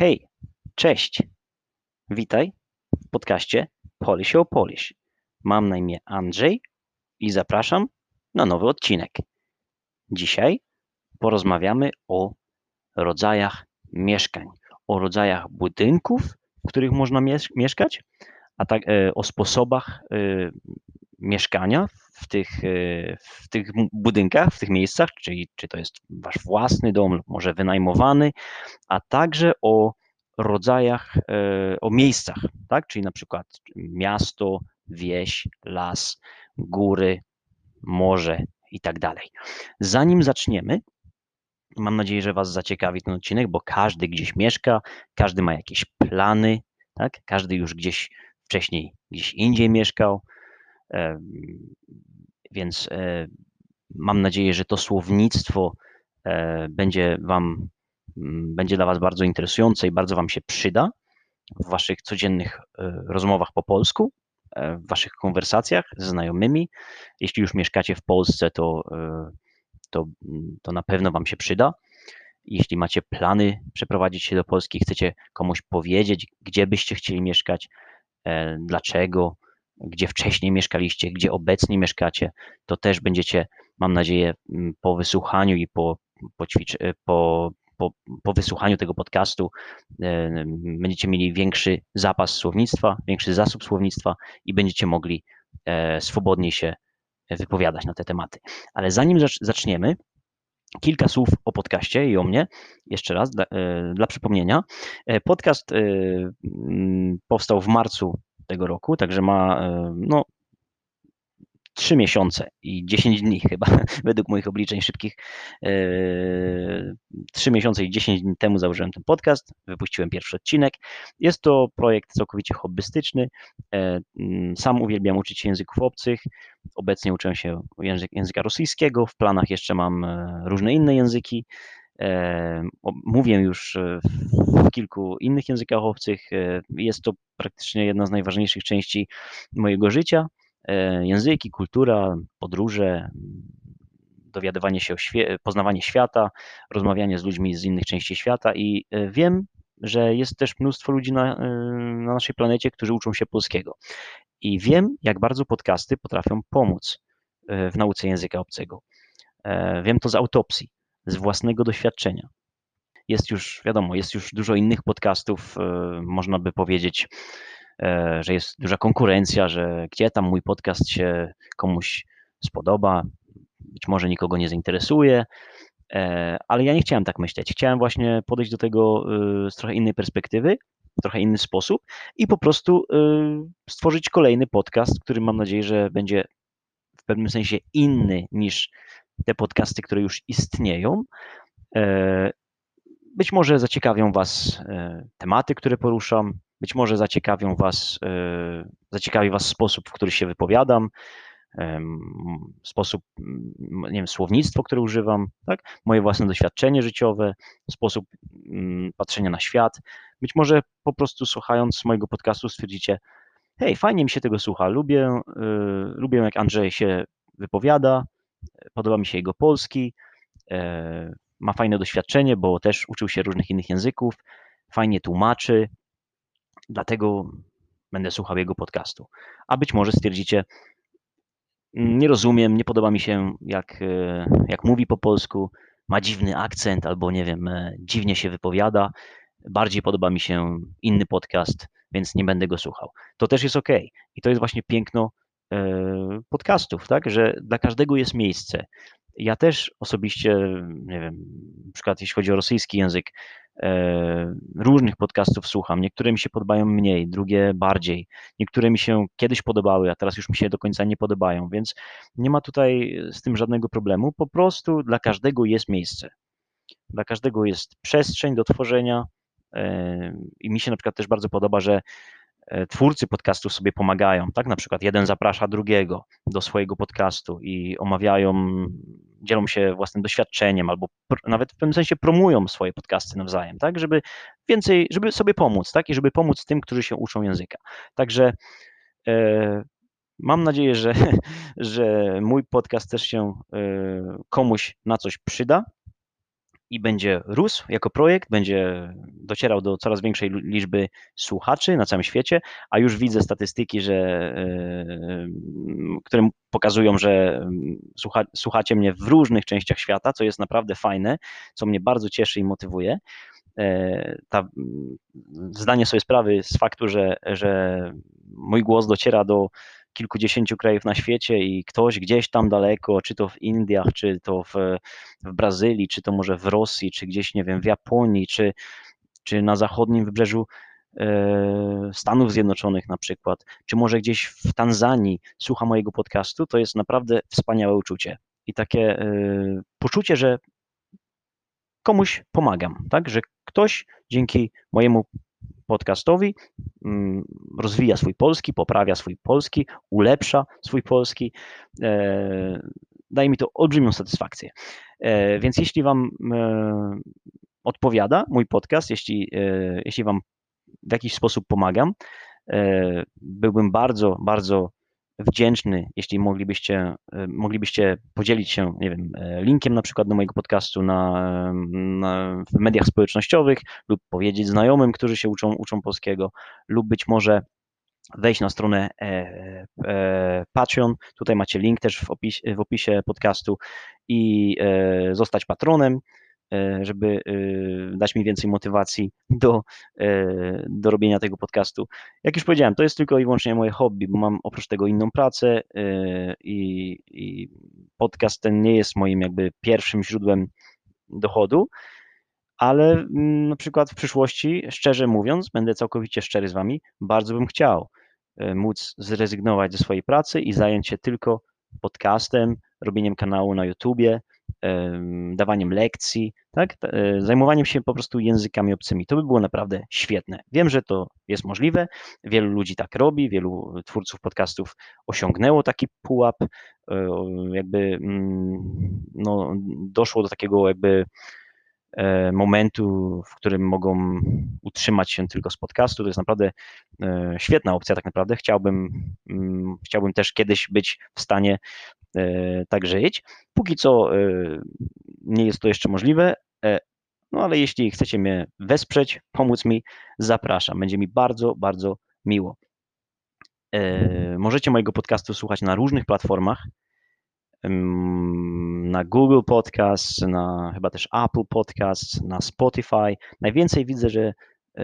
Hej, cześć. Witaj w podcaście Polish o Polish. Mam na imię Andrzej i zapraszam na nowy odcinek. Dzisiaj porozmawiamy o rodzajach mieszkań, o rodzajach budynków, w których można mies- mieszkać, a tak e, o sposobach e, mieszkania w tych, e, w tych budynkach, w tych miejscach, czyli czy to jest wasz własny dom lub może wynajmowany, a także o rodzajach, e, o miejscach, tak? Czyli na przykład miasto, wieś, las, góry, morze i tak dalej. Zanim zaczniemy, mam nadzieję, że Was zaciekawi ten odcinek, bo każdy gdzieś mieszka, każdy ma jakieś plany, tak? Każdy już gdzieś wcześniej, gdzieś indziej mieszkał, więc e, mam nadzieję, że to słownictwo e, będzie Wam będzie dla Was bardzo interesujące i bardzo Wam się przyda w Waszych codziennych e, rozmowach po polsku, e, w Waszych konwersacjach ze znajomymi. Jeśli już mieszkacie w Polsce, to, e, to, mm, to na pewno Wam się przyda. Jeśli macie plany przeprowadzić się do Polski, chcecie komuś powiedzieć, gdzie byście chcieli mieszkać, dlaczego, gdzie wcześniej mieszkaliście, gdzie obecnie mieszkacie, to też będziecie, mam nadzieję, mm, po wysłuchaniu i po, po, ćwicz- po po, po wysłuchaniu tego podcastu e, będziecie mieli większy zapas słownictwa, większy zasób słownictwa i będziecie mogli e, swobodniej się wypowiadać na te tematy. Ale zanim zaczniemy, kilka słów o podcaście i o mnie. Jeszcze raz, dla, e, dla przypomnienia. Podcast powstał w marcu tego roku, także ma no, 3 miesiące i 10 dni chyba, według moich obliczeń szybkich. 3 e, miesiące i 10 dni temu założyłem ten podcast, wypuściłem pierwszy odcinek. Jest to projekt całkowicie hobbystyczny. E, mm, sam uwielbiam uczyć się języków obcych. Obecnie uczę się języka rosyjskiego. W planach jeszcze mam e, różne inne języki. Mówię już w kilku innych językach obcych. Jest to praktycznie jedna z najważniejszych części mojego życia. E, języki, kultura, podróże, dowiadywanie się o świe- poznawanie świata, rozmawianie z ludźmi z innych części świata i e, wiem, że jest też mnóstwo ludzi na, e, na naszej planecie, którzy uczą się polskiego. I wiem, jak bardzo podcasty potrafią pomóc w nauce języka obcego. Wiem to z autopsji, z własnego doświadczenia. Jest już, wiadomo, jest już dużo innych podcastów, można by powiedzieć, że jest duża konkurencja, że gdzie tam mój podcast się komuś spodoba, być może nikogo nie zainteresuje, e, ale ja nie chciałem tak myśleć. Chciałem właśnie podejść do tego e, z trochę innej perspektywy, w trochę inny sposób i po prostu stworzyć kolejny podcast, który mam nadzieję, że będzie w pewnym sensie inny niż te podcasty, które już istnieją. Być może zaciekawią Was tematy, które poruszam, być może zaciekawią was, e, zaciekawi Was sposób, w który się wypowiadam, sposób, nie wiem, słownictwo, które używam, tak? moje własne doświadczenie życiowe, sposób patrzenia na świat. Być może po prostu słuchając mojego podcastu stwierdzicie, hej, fajnie mi się tego słucha, lubię, e, lubię jak Andrzej się wypowiada, podoba mi się jego polski, e, ma fajne doświadczenie, bo też uczył się różnych innych języków, fajnie tłumaczy, dlatego będę słuchał jego podcastu. A być może stwierdzicie, nie rozumiem, nie podoba mi się, jak, e, jak mówi po polsku, ma dziwny akcent albo nie wiem, e, dziwnie się wypowiada. Bardziej podoba mi się inny podcast, więc nie będę go słuchał. To też jest ok. I to jest właśnie piękno e, podcastów, tak? Że dla każdego jest miejsce. Ja też osobiście, nie wiem, na przykład jeśli chodzi o rosyjski język, różnych podcastów słucham. Niektóre mi się podobają mniej, drugie bardziej. Niektóre mi się kiedyś podobały, a teraz już mi się do końca nie podobają, więc nie ma tutaj z tym żadnego problemu. Po prostu dla każdego jest miejsce. Dla każdego jest przestrzeń do tworzenia. E, I mi się na przykład też bardzo podoba, że E, twórcy podcastów sobie pomagają, tak? Na przykład jeden zaprasza drugiego do swojego podcastu i omawiają, dzielą się własnym doświadczeniem albo nawet w pewnym sensie promują swoje podcasty nawzajem, tak? Żeby więcej, żeby sobie pomóc, tak? I żeby pomóc tym, którzy się uczą języka. Także e, mam nadzieję, że, że mój podcast też się e, komuś na coś przyda. I będzie rósł jako projekt, będzie docierał do coraz większej liczby słuchaczy na całym świecie, a już widzę statystyki, że, e, które pokazują, że słucha, słuchacie mnie w różnych częściach świata, co jest naprawdę fajne, co mnie bardzo cieszy i motywuje. E, ta, zdanie sobie sprawy z faktu, że, że mój głos dociera do kilkudziesięciu krajów na świecie i ktoś gdzieś tam daleko, czy to w Indiach, czy to w, w Brazylii, czy to może w Rosji, czy gdzieś, nie wiem, w Japonii, czy, czy na zachodnim wybrzeżu e, Stanów Zjednoczonych na przykład, czy może gdzieś w Tanzanii słucha mojego podcastu, to jest naprawdę wspaniałe uczucie. I takie e, poczucie, że komuś pomagam, tak? Że ktoś dzięki mojemu podcastowi mm, rozwija swój polski, poprawia swój polski, ulepsza swój polski. E, daje mi to olbrzymią satysfakcję. E, więc jeśli Wam e, odpowiada mój podcast, jeśli, jeśli Wam w jakiś sposób pomagam, byłbym bardzo, bardzo wdzięczny, jeśli moglibyście, e, moglibyście podzielić się, nie wiem, e, linkiem na przykład do mojego podcastu na, na, w mediach społecznościowych lub powiedzieć znajomym, którzy się uczą, uczą polskiego lub być może wejść na stronę e, e, Patreon. Tutaj macie link też w opisie, w opisie podcastu i e, zostać patronem. E, żeby e, dać mi więcej motywacji do, e, do robienia tego podcastu. Jak już powiedziałem, to jest tylko i wyłącznie moje hobby, bo mam oprócz tego inną pracę i, i podcast ten nie jest moim jakby pierwszym źródłem dochodu, ale mm, na przykład w przyszłości, szczerze mówiąc, będę całkowicie szczery z Wami, bardzo bym chciał móc zrezygnować ze swojej pracy i zająć się tylko podcastem, robieniem kanału na YouTubie, dawaniem lekcji, tak? E, zajmowaniem się po prostu językami obcymi. To by było naprawdę świetne. Wiem, że to jest możliwe, wielu ludzi tak robi, wielu twórców podcastów osiągnęło taki pułap, e, jakby mm, no, doszło do takiego jakby momentu, w którym mogą utrzymać się tylko z podcastu. To jest naprawdę świetna opcja, tak naprawdę. Chciałbym, mm, chciałbym też kiedyś być w stanie E, tak żyć. Póki co e, nie jest to jeszcze możliwe, e, no ale jeśli chcecie mnie wesprzeć, pomóc mi, zapraszam. Będzie mi bardzo, bardzo miło. Możecie mojego podcastu słuchać na różnych platformach. Na Google Podcast, na chyba też Apple Podcast, na Spotify. Najwięcej widzę, że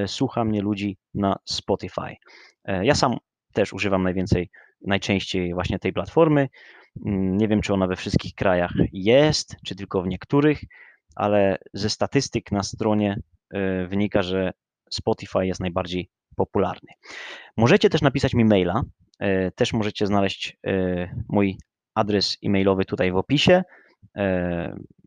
słucha mnie ludzi na Spotify. Ja sam też używam najwięcej, najczęściej właśnie tej platformy. Mm, nie wiem, czy ona we wszystkich krajach jest, czy tylko w niektórych, ale ze statystyk na stronie y, wynika, że Spotify jest najbardziej popularny. Możecie też napisać mi maila. Też możecie znaleźć mój adres e-mailowy tutaj w opisie.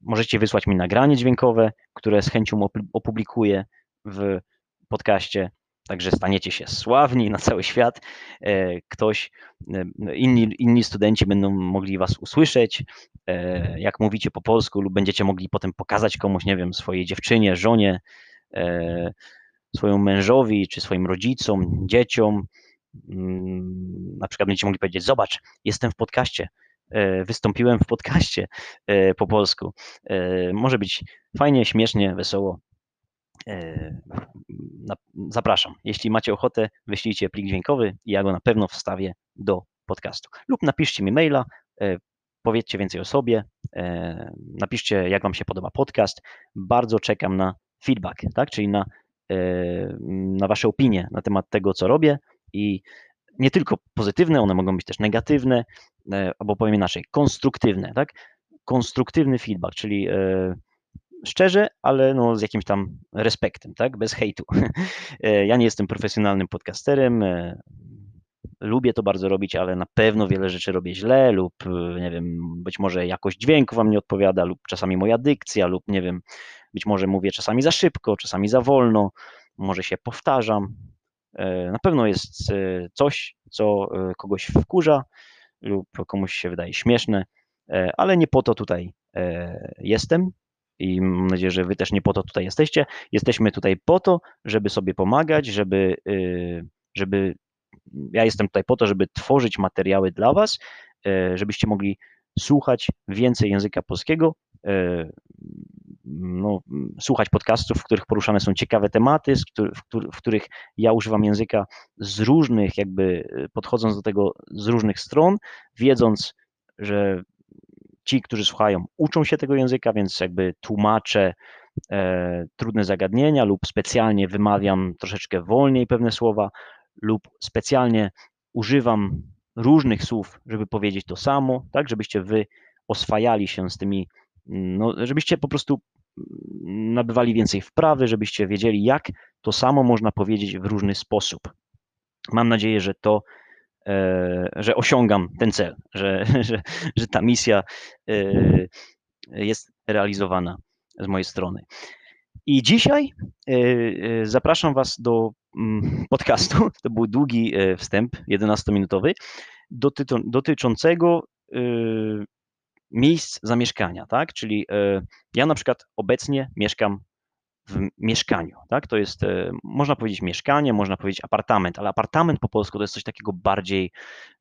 Możecie wysłać mi nagranie dźwiękowe, które z chęcią opublikuję w podcaście Także staniecie się sławni na cały świat. E, ktoś, e, inni, inni studenci będą mogli Was usłyszeć, e, jak mówicie po polsku, lub będziecie mogli potem pokazać komuś, nie wiem, swojej dziewczynie, żonie, swojemu mężowi, czy swoim rodzicom, dzieciom. Mm, na przykład będziecie mogli powiedzieć: Zobacz, jestem w podcaście, wystąpiłem w podcaście po polsku. Może być fajnie, śmiesznie, wesoło. E, zapraszam. Jeśli macie ochotę, wyślijcie plik dźwiękowy i ja go na pewno wstawię do podcastu. Lub napiszcie mi maila, e, powiedzcie więcej o sobie, e, napiszcie, jak Wam się podoba podcast. Bardzo czekam na feedback, tak? czyli na, na Wasze opinie na temat tego, co robię i nie tylko pozytywne, one mogą być też negatywne, albo powiem inaczej, konstruktywne, tak? Konstruktywny feedback, czyli szczerze, ale no z jakimś tam respektem, tak? Bez hejtu. E, ja nie jestem profesjonalnym podcasterem. E, lubię to bardzo robić, ale na pewno wiele rzeczy robię źle, lub e, nie wiem, być może jakość dźwięku wam nie odpowiada, lub czasami moja dykcja, lub nie wiem, być może mówię czasami za szybko, czasami za wolno, może się powtarzam. Na pewno jest coś, co kogoś wkurza lub komuś się wydaje śmieszne, ale nie po to tutaj jestem i mam nadzieję, że Wy też nie po to tutaj jesteście. Jesteśmy tutaj po to, żeby sobie pomagać, żeby, y, żeby ja jestem tutaj po to, żeby tworzyć materiały dla Was, y, żebyście mogli słuchać więcej języka polskiego, no, słuchać podcastów, w których poruszane są ciekawe tematy, w których ja używam języka z różnych, jakby podchodząc do tego z różnych stron, wiedząc, że ci, którzy słuchają, uczą się tego języka, więc jakby tłumaczę e, trudne zagadnienia lub specjalnie wymawiam troszeczkę wolniej pewne słowa lub specjalnie używam różnych słów, żeby powiedzieć to samo, tak, żebyście wy oswajali się z tymi, no, żebyście po prostu nabywali więcej wprawy, żebyście wiedzieli, jak to samo można powiedzieć w różny sposób. Mam nadzieję, że to, e, że osiągam ten cel, że, że, że ta misja e, jest realizowana z mojej strony. I dzisiaj e, zapraszam Was do mm, podcastu. To był długi wstęp, 11-minutowy, dotyczącego miejsc zamieszkania, tak? Czyli e, ja na przykład obecnie mieszkam w mieszkaniu, tak? To jest, e, można powiedzieć mieszkanie, można powiedzieć apartament, ale apartament po polsku to jest coś takiego bardziej,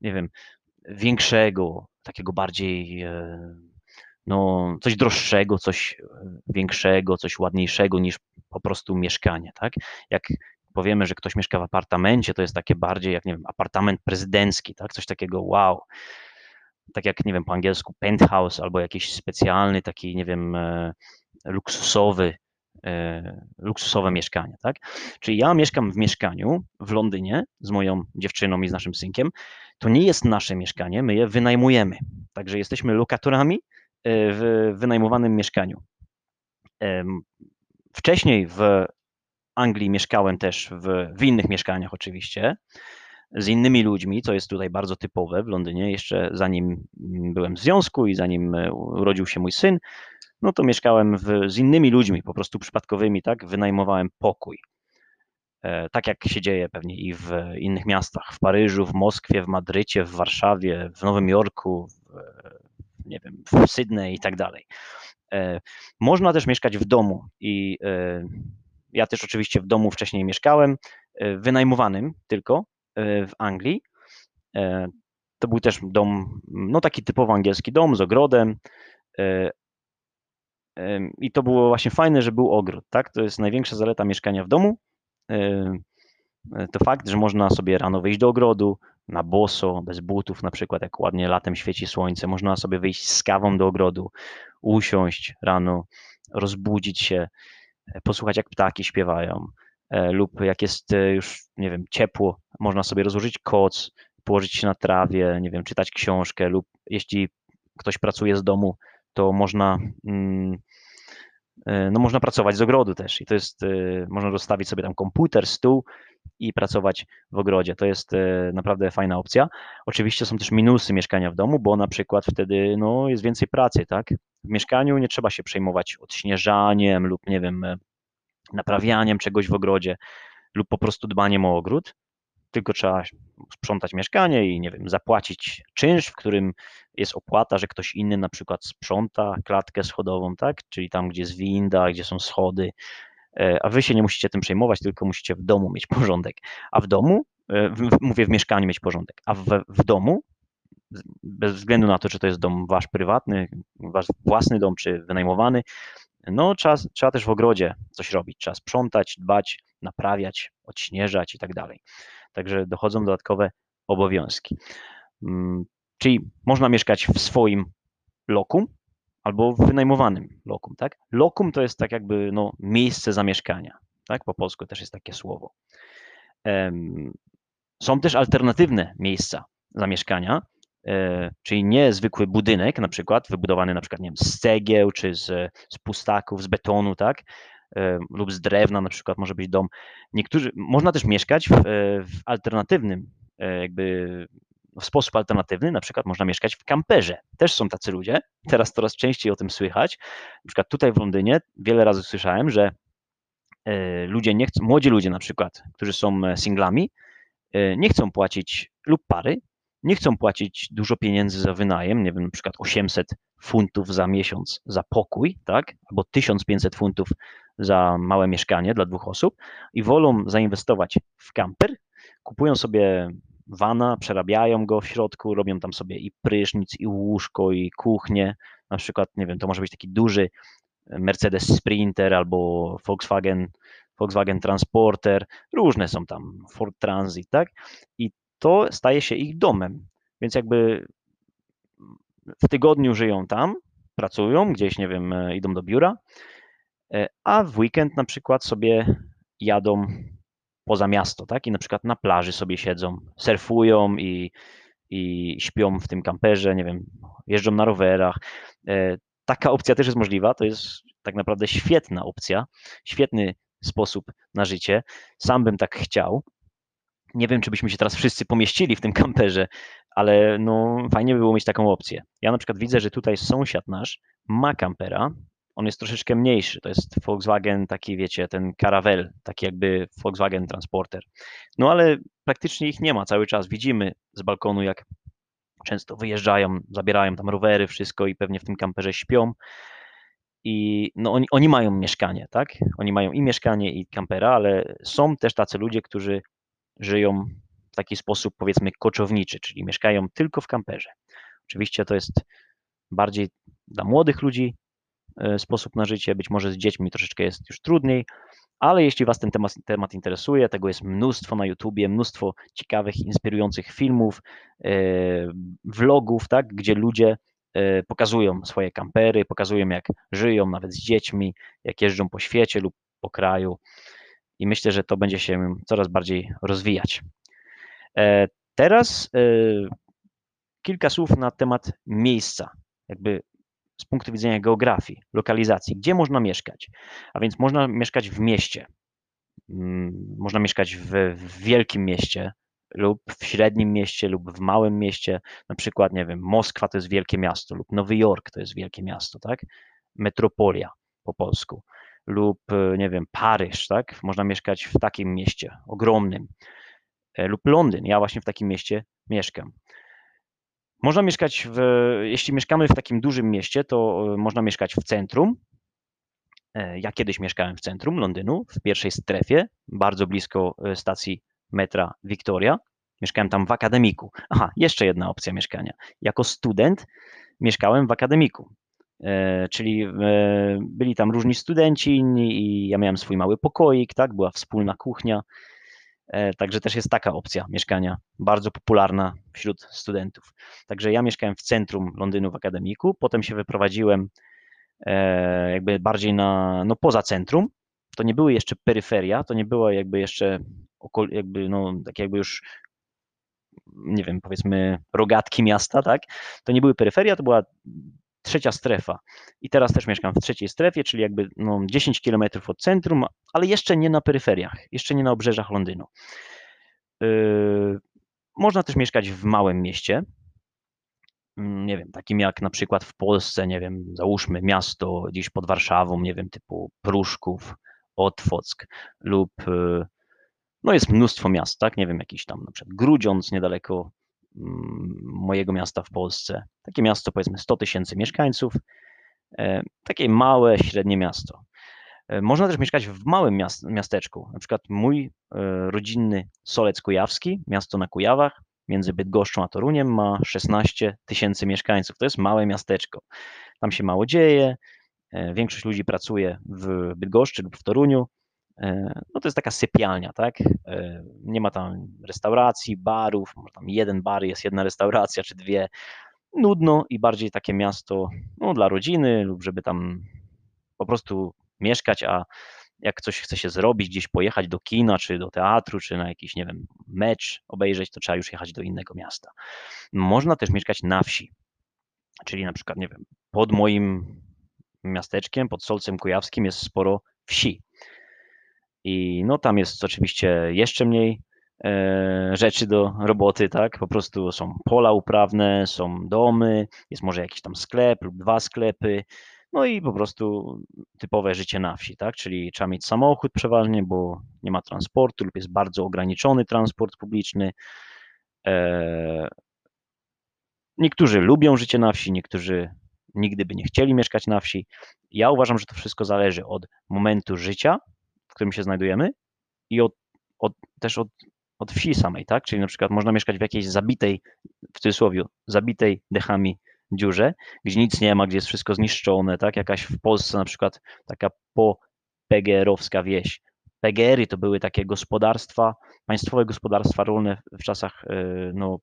nie wiem, większego, takiego bardziej, e, no, coś droższego, coś większego, coś ładniejszego niż po prostu mieszkanie, tak? Jak powiemy, że ktoś mieszka w apartamencie, to jest takie bardziej jak, nie wiem, apartament prezydencki, tak? Coś takiego wow tak jak, nie wiem, po angielsku penthouse albo jakiś specjalny, taki, nie wiem, e, luksusowy, e, luksusowe mieszkanie, tak? Czyli ja mieszkam w mieszkaniu w Londynie z moją dziewczyną i z naszym synkiem. To nie jest nasze mieszkanie, my je wynajmujemy. Także jesteśmy lokatorami e, w wynajmowanym mieszkaniu. Wcześniej w Anglii mieszkałem też w, w innych mieszkaniach oczywiście z innymi ludźmi, co jest tutaj bardzo typowe w Londynie. Jeszcze zanim byłem w związku i zanim e, urodził się mój syn, no to mieszkałem w, z innymi ludźmi, po prostu przypadkowymi, tak? Wynajmowałem pokój. E, tak jak się dzieje pewnie i w innych miastach, w Paryżu, w Moskwie, w Madrycie, w Warszawie, w Nowym Jorku, w, nie wiem, w Sydney i tak dalej. E, można też mieszkać w domu i ja też oczywiście w domu wcześniej mieszkałem, wynajmowanym tylko, E, w Anglii. E, to był też dom, no taki typowo angielski dom z ogrodem. E, I to było właśnie fajne, że był ogród, tak? To jest największa zaleta mieszkania w domu. To fakt, że można sobie rano wyjść do ogrodu, na boso, bez butów, na przykład jak ładnie latem świeci słońce, można sobie wyjść z kawą do ogrodu, usiąść rano, rozbudzić się, posłuchać jak ptaki śpiewają, E, lub jak jest e, już, nie wiem, ciepło, można sobie rozłożyć koc, położyć się na trawie, nie wiem, czytać książkę lub jeśli ktoś pracuje z domu, to można mm, e, no można pracować z ogrodu też i to jest, można rozstawić sobie tam komputer, stół i pracować w ogrodzie. To jest naprawdę fajna opcja. Oczywiście są też minusy mieszkania w domu, bo na przykład wtedy no, jest więcej pracy, tak? W mieszkaniu nie trzeba się przejmować odśnieżaniem lub nie wiem, naprawianiem czegoś w ogrodzie lub po prostu dbaniem o ogród, tylko trzeba sprzątać mieszkanie i nie wiem, zapłacić czynsz, w którym jest opłata, że ktoś inny na przykład sprząta klatkę schodową, tak? Czyli tam, gdzie jest winda, gdzie są schody, e, a wy się nie musicie tym przejmować, tylko musicie w domu mieć porządek. A w domu, e, mówię w mieszkaniu mieć porządek, a w, w domu, bez względu na to, czy to jest dom wasz prywatny, wasz własny dom, czy wynajmowany, no, trzeba, trzeba też w ogrodzie coś robić, trzeba sprzątać, dbać, naprawiać, odśnieżać i tak dalej. Także dochodzą dodatkowe obowiązki. Mm, czyli można mieszkać w swoim lokum albo w wynajmowanym lokum, tak? Lokum to jest tak jakby no, miejsce zamieszkania, tak? Po polsku też jest takie słowo. Są też alternatywne miejsca zamieszkania, czyli nie zwykły budynek, na przykład wybudowany na przykład nie wiem, z cegieł czy z, z pustaków, z betonu, tak? E, lub z drewna, na przykład może być dom. Niektórzy, można też mieszkać w, e, w alternatywnym, jakby w sposób alternatywny, na przykład można mieszkać w kamperze. Też są tacy ludzie, teraz coraz częściej o tym słychać. Na przykład tutaj w Londynie wiele razy słyszałem, że ludzie nie chcą, młodzi ludzie na przykład, którzy są singlami, nie chcą płacić lub pary, nie chcą płacić dużo pieniędzy za wynajem, nie wiem, na przykład 800 funtów za miesiąc za pokój, tak, albo 1500 funtów za małe mieszkanie dla dwóch osób i wolą zainwestować w kamper, kupują sobie wana, przerabiają go w środku, robią tam sobie i prysznic, i łóżko, i kuchnię, na przykład, nie wiem, to może być taki duży Mercedes Sprinter albo Volkswagen, Volkswagen Transporter, różne są tam, Ford Transit, tak? I to staje się ich domem. Więc jakby w tygodniu żyją tam, pracują, gdzieś, nie wiem, e, idą do biura, e, a w weekend na przykład sobie jadą poza miasto, tak? I na przykład na plaży sobie siedzą, surfują i, i śpią w tym kamperze, nie wiem, jeżdżą na rowerach. E, taka opcja też jest możliwa, to jest tak naprawdę świetna opcja, świetny sposób na życie. Sam bym tak chciał. Nie wiem, czy byśmy się teraz wszyscy pomieścili w tym kamperze, ale no fajnie by było mieć taką opcję. Ja na przykład widzę, że tutaj sąsiad nasz ma kampera, on jest troszeczkę mniejszy, to jest Volkswagen taki, wiecie, ten Caravelle, taki jakby Volkswagen Transporter. No ale praktycznie ich nie ma cały czas. Widzimy z balkonu, jak często wyjeżdżają, zabierają tam rowery, wszystko i pewnie w tym kamperze śpią. I no oni, oni mają mieszkanie, tak? Oni mają i mieszkanie, i kampera, ale są też tacy ludzie, którzy żyją w taki sposób, powiedzmy, koczowniczy, czyli mieszkają tylko w kamperze. Oczywiście to jest bardziej dla młodych ludzi e, sposób na życie, być może z dziećmi troszeczkę jest już trudniej, ale jeśli Was ten temat, temat interesuje, tego jest mnóstwo na YouTubie, mnóstwo ciekawych, inspirujących filmów, e, vlogów, tak, gdzie ludzie e, pokazują swoje kampery, pokazują jak żyją nawet z dziećmi, jak jeżdżą po świecie lub po kraju i myślę, że to będzie się coraz bardziej rozwijać. E, teraz e, kilka słów na temat miejsca, jakby z punktu widzenia geografii, lokalizacji, gdzie można mieszkać. A więc można mieszkać w mieście, mm, można mieszkać w, w wielkim mieście, lub w średnim mieście, lub w małym mieście, na przykład, nie wiem, Moskwa to jest wielkie miasto, lub Nowy Jork to jest wielkie miasto, tak? Metropolia po polsku lub, e, nie wiem, Paryż, tak? Można mieszkać w takim mieście ogromnym, e, lub Londyn. Ja właśnie w takim mieście mieszkam. Można mieszkać, w, jeśli mieszkamy w takim dużym mieście, to e, można mieszkać w centrum. Ja kiedyś mieszkałem w centrum Londynu, w pierwszej strefie, bardzo blisko stacji metra Victoria. Mieszkałem tam w akademiku. Aha, jeszcze jedna opcja mieszkania. Jako student mieszkałem w akademiku. E, czyli e, byli tam różni studenci inni i ja miałem swój mały pokoik, tak, była wspólna kuchnia, e, także też jest taka opcja mieszkania, bardzo popularna wśród studentów. Także ja mieszkałem w centrum Londynu w akademiku, potem się wyprowadziłem jakby bardziej na, no poza centrum, to nie były jeszcze peryferia, to nie było jakby jeszcze jakby no tak jakby już nie wiem, powiedzmy rogatki miasta, tak? To nie były peryferia, to była trzecia strefa. I teraz też mieszkam w trzeciej strefie, czyli jakby no, 10 km od centrum, ale jeszcze nie na peryferiach, jeszcze nie na obrzeżach Londynu. Yy, można też mieszkać w małym mieście, mm, nie wiem, takim jak na przykład w Polsce, nie wiem, załóżmy miasto gdzieś pod Warszawą, nie wiem, typu Pruszków, Otwock lub yy, no jest mnóstwo miast, tak, nie wiem, jakiś tam na przykład Grudziądz niedaleko mojego miasta w Polsce. Takie miasto, powiedzmy 100 tysięcy mieszkańców, e, takie małe, średnie miasto. E, można też mieszkać w małym miasteczku, na przykład mój e, rodzinny Solec Kujawski, miasto na Kujawach, między Bydgoszczą a Toruniem ma 16 tysięcy mieszkańców. To jest małe miasteczko. Tam się mało dzieje, większość ludzi pracuje w Bydgoszczy lub w Toruniu, no to jest taka sypialnia, tak? E, nie ma tam restauracji, barów, może tam jeden bar, jest jedna restauracja czy dwie. Nudno i bardziej takie miasto no, dla rodziny lub żeby tam po prostu mieszkać, a jak coś chce się zrobić, gdzieś pojechać do kina, czy do teatru, czy na jakiś, nie wiem, mecz obejrzeć, to trzeba już jechać do innego miasta. Można też mieszkać na wsi, czyli na przykład, nie wiem, pod moim miasteczkiem, pod Solcem Kujawskim jest sporo wsi. I no tam jest oczywiście jeszcze mniej e, rzeczy do roboty, tak? Po prostu są pola uprawne, są domy, jest może jakiś tam sklep lub dwa sklepy. No i po prostu typowe życie na wsi, tak? Czyli trzeba mieć samochód przeważnie, bo nie ma transportu lub jest bardzo ograniczony transport publiczny. E, niektórzy lubią życie na wsi, niektórzy nigdy by nie chcieli mieszkać na wsi. Ja uważam, że to wszystko zależy od momentu życia, którym się znajdujemy i od, od, też od, od wsi samej, tak? Czyli na przykład można mieszkać w jakiejś zabitej, w cudzysłowie, zabitej dechami dziurze, gdzie nic nie ma, gdzie jest wszystko zniszczone, tak? Jakaś w Polsce na przykład taka po PGR-owska wieś. PGR-y to były takie gospodarstwa, państwowe gospodarstwa rolne w czasach e, no,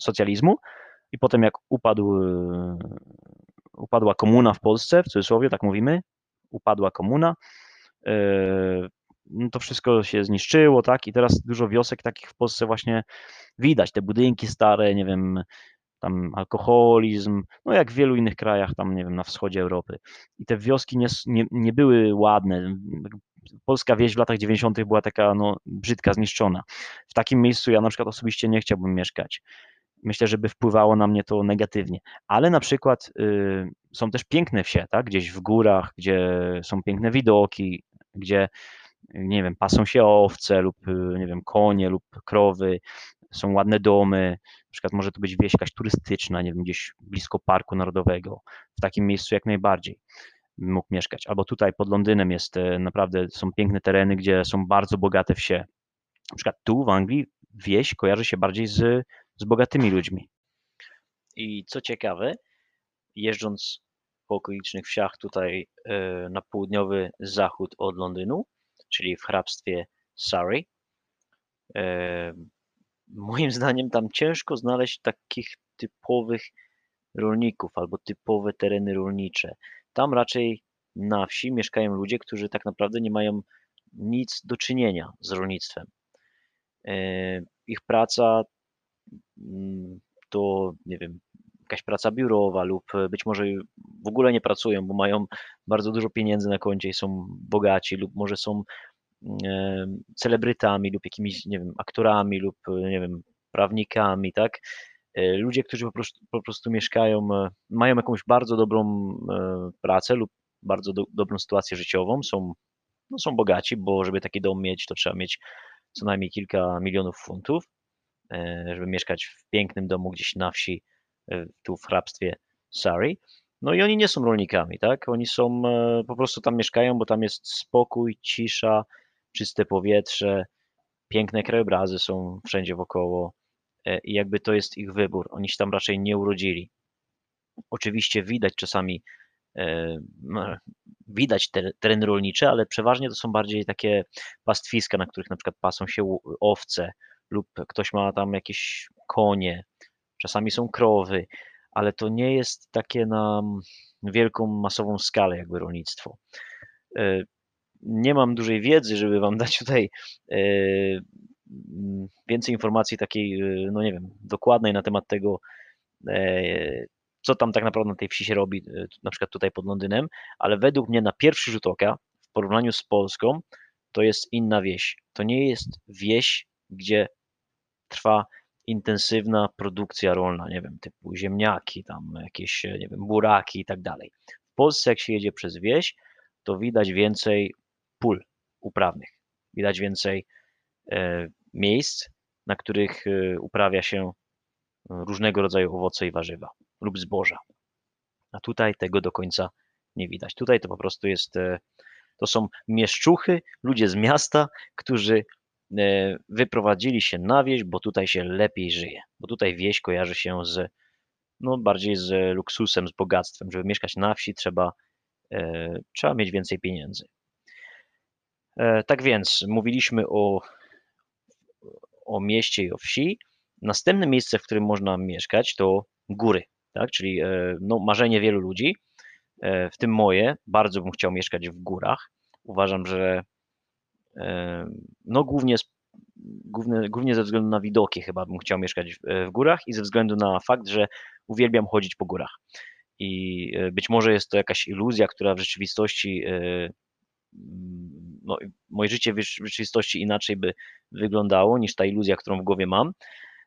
socjalizmu i potem jak upadł, e, upadła komuna w Polsce, w cudzysłowie, tak mówimy, upadła komuna, no to wszystko się zniszczyło, tak? I teraz dużo wiosek takich w Polsce właśnie widać, te budynki stare, nie wiem, tam alkoholizm, no jak w wielu innych krajach, tam nie wiem, na wschodzie Europy. I te wioski nie, nie, nie były ładne. Polska wieś w latach 90. była taka no, brzydka, zniszczona. W takim miejscu ja na przykład osobiście nie chciałbym mieszkać. Myślę, że by wpływało na mnie to negatywnie. Ale na przykład y, są też piękne wsie, tak? gdzieś w górach, gdzie są piękne widoki, gdzie nie wiem, pasą się owce lub y, nie wiem, konie lub krowy, są ładne domy, na przykład może to być wieś jakaś turystyczna, nie wiem, gdzieś blisko Parku Narodowego, w takim miejscu jak najbardziej mógł mieszkać. Albo tutaj pod Londynem jest e, naprawdę, są piękne tereny, gdzie są bardzo bogate wsie. Na przykład tu w Anglii wieś kojarzy się bardziej z, z bogatymi ludźmi. I co ciekawe, jeżdżąc po okolicznych wsiach tutaj e, na południowy zachód od Londynu, czyli w hrabstwie Surrey, e, moim zdaniem tam ciężko znaleźć takich typowych rolników albo typowe tereny rolnicze. Tam raczej na wsi mieszkają ludzie, którzy tak naprawdę nie mają nic do czynienia z rolnictwem. E, ich praca mm, to, nie wiem, jakaś praca biurowa lub być może w ogóle nie pracują, bo mają bardzo dużo pieniędzy na koncie i są bogaci lub może są e, celebrytami lub jakimiś, nie wiem, aktorami lub, nie wiem, prawnikami, tak? E, ludzie, którzy po prostu, po prostu mieszkają, e, mają jakąś bardzo dobrą e, pracę lub bardzo do, dobrą sytuację życiową, są, no są bogaci, bo żeby taki dom mieć, to trzeba mieć co najmniej kilka milionów funtów, żeby mieszkać w pięknym domu gdzieś na wsi, tu w hrabstwie Surrey. No i oni nie są rolnikami, tak? Oni są, po prostu tam mieszkają, bo tam jest spokój, cisza, czyste powietrze, piękne krajobrazy są wszędzie wokoło. E, i jakby to jest ich wybór. Oni się tam raczej nie urodzili. Oczywiście widać czasami, e, widać te, tereny rolnicze, ale przeważnie to są bardziej takie pastwiska, na których na przykład pasą się owce lub ktoś ma tam jakieś konie, czasami są krowy, ale to nie jest takie na wielką, masową skalę jakby rolnictwo. E, nie mam dużej wiedzy, żeby wam dać tutaj Mm, więcej informacji takiej, y, no nie wiem, dokładnej na temat tego, e, co tam tak naprawdę na tej wsi się robi, na przykład tutaj pod Londynem, ale według mnie na pierwszy rzut oka, w porównaniu z Polską, to jest inna wieś. To nie jest wieś, gdzie trwa intensywna produkcja rolna, nie wiem, typu ziemniaki, tam jakieś, nie wiem, buraki i tak dalej. W Polsce, jak się jedzie przez wieś, to widać więcej pól uprawnych, widać więcej e, miejsc, na których y, uprawia się różnego rodzaju owoce i warzywa lub zboża. A tutaj tego do końca nie widać. Tutaj to po prostu jest, e, to są mieszczuchy, ludzie z miasta, którzy e, wyprowadzili się na wieś, bo tutaj się lepiej żyje. Bo tutaj wieś kojarzy się z, no bardziej z luksusem, z bogactwem. Żeby mieszkać na wsi trzeba, e, trzeba mieć więcej pieniędzy. Tak więc mówiliśmy o o mieście i o wsi. Następne miejsce, w którym można mieszkać, to góry, tak? czyli e, no, marzenie wielu ludzi, e, w tym moje. Bardzo bym chciał mieszkać w górach. Uważam, że e, no głównie, głównie, głównie ze względu na widoki chyba bym chciał mieszkać w, w górach i ze względu na fakt, że uwielbiam chodzić po górach. I być może jest to jakaś iluzja, która w rzeczywistości no, moje życie w rzeczywistości inaczej by wyglądało niż ta iluzja, którą w głowie mam.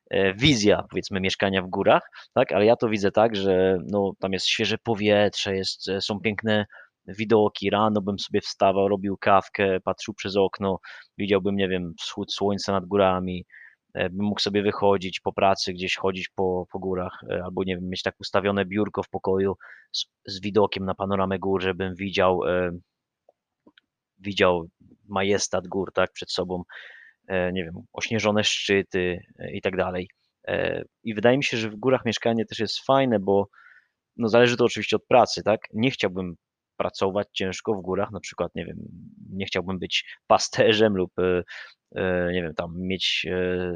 E, wizja, powiedzmy, mieszkania w górach, tak, ale ja to widzę tak, że no, tam jest świeże powietrze, jest, e, są piękne widoki, rano bym sobie wstawał, robił kawkę, patrzył przez okno, widziałbym, nie wiem, wschód słońca nad górami, e, bym mógł sobie wychodzić po pracy, gdzieś chodzić po, po górach, albo nie wiem, mieć tak ustawione biurko w pokoju z, z widokiem na panoramę gór, żebym widział widział majestat gór, tak, przed sobą, e, nie wiem, ośnieżone szczyty e, i tak dalej. E, I wydaje mi się, że w górach mieszkanie też jest fajne, bo no zależy to oczywiście od pracy, tak? Nie chciałbym pracować ciężko w górach, na przykład, nie wiem, nie chciałbym być pasterzem lub, e, e, nie wiem, tam mieć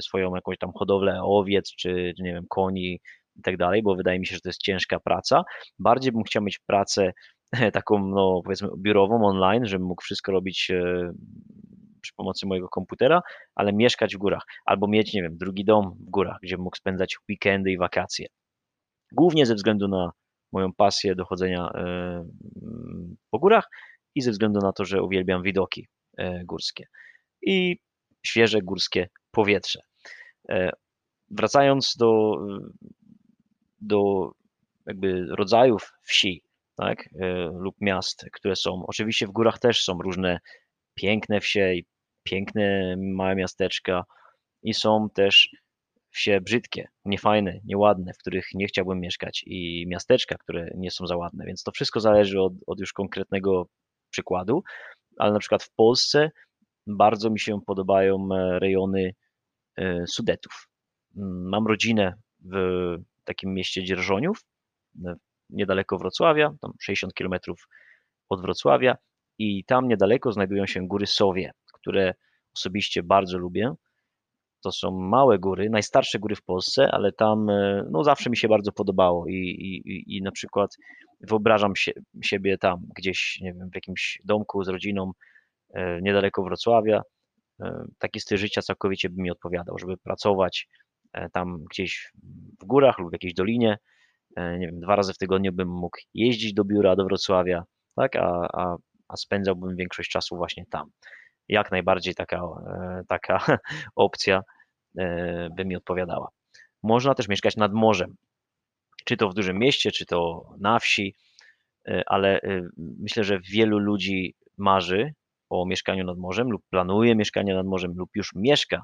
swoją jakąś tam hodowlę owiec, czy, nie wiem, koni i tak dalej, bo wydaje mi się, że to jest ciężka praca. Bardziej bym chciał mieć pracę taką, no powiedzmy, biurową, online, żebym mógł wszystko robić przy pomocy mojego komputera, ale mieszkać w górach, albo mieć, nie wiem, drugi dom w górach, gdzie mógł spędzać weekendy i wakacje. Głównie ze względu na moją pasję do chodzenia e, po górach i ze względu na to, że uwielbiam widoki e, górskie i świeże górskie powietrze. E, wracając do, do jakby rodzajów wsi, tak, lub miast, które są. Oczywiście w górach też są różne piękne wsie i piękne małe miasteczka i są też wsie brzydkie, niefajne, nieładne, w których nie chciałbym mieszkać i miasteczka, które nie są za ładne, więc to wszystko zależy od, od już konkretnego przykładu, ale na przykład w Polsce bardzo mi się podobają e, rejony e, Sudetów. Mm, mam rodzinę w takim mieście Dzierżoniów, e, niedaleko Wrocławia, tam 60 km od Wrocławia i tam niedaleko znajdują się góry Sowie, które osobiście bardzo lubię. To są małe góry, najstarsze góry w Polsce, ale tam e, no, zawsze mi się bardzo podobało i, i, i na przykład wyobrażam się, siebie tam gdzieś, nie wiem, w jakimś domku z rodziną e, niedaleko Wrocławia. E, taki styl życia całkowicie by mi odpowiadał, żeby pracować tam gdzieś w górach lub w jakiejś dolinie. Nie wiem, dwa razy w tygodniu bym mógł jeździć do biura, do Wrocławia, tak, a, a a spędzałbym większość czasu właśnie tam. Jak najbardziej taka, e, taka opcja e, by mi odpowiadała. Można też mieszkać nad morzem, czy to w dużym mieście, czy to na wsi, e, ale myślę, że wielu ludzi marzy o mieszkaniu nad morzem lub planuje mieszkanie nad morzem lub już mieszka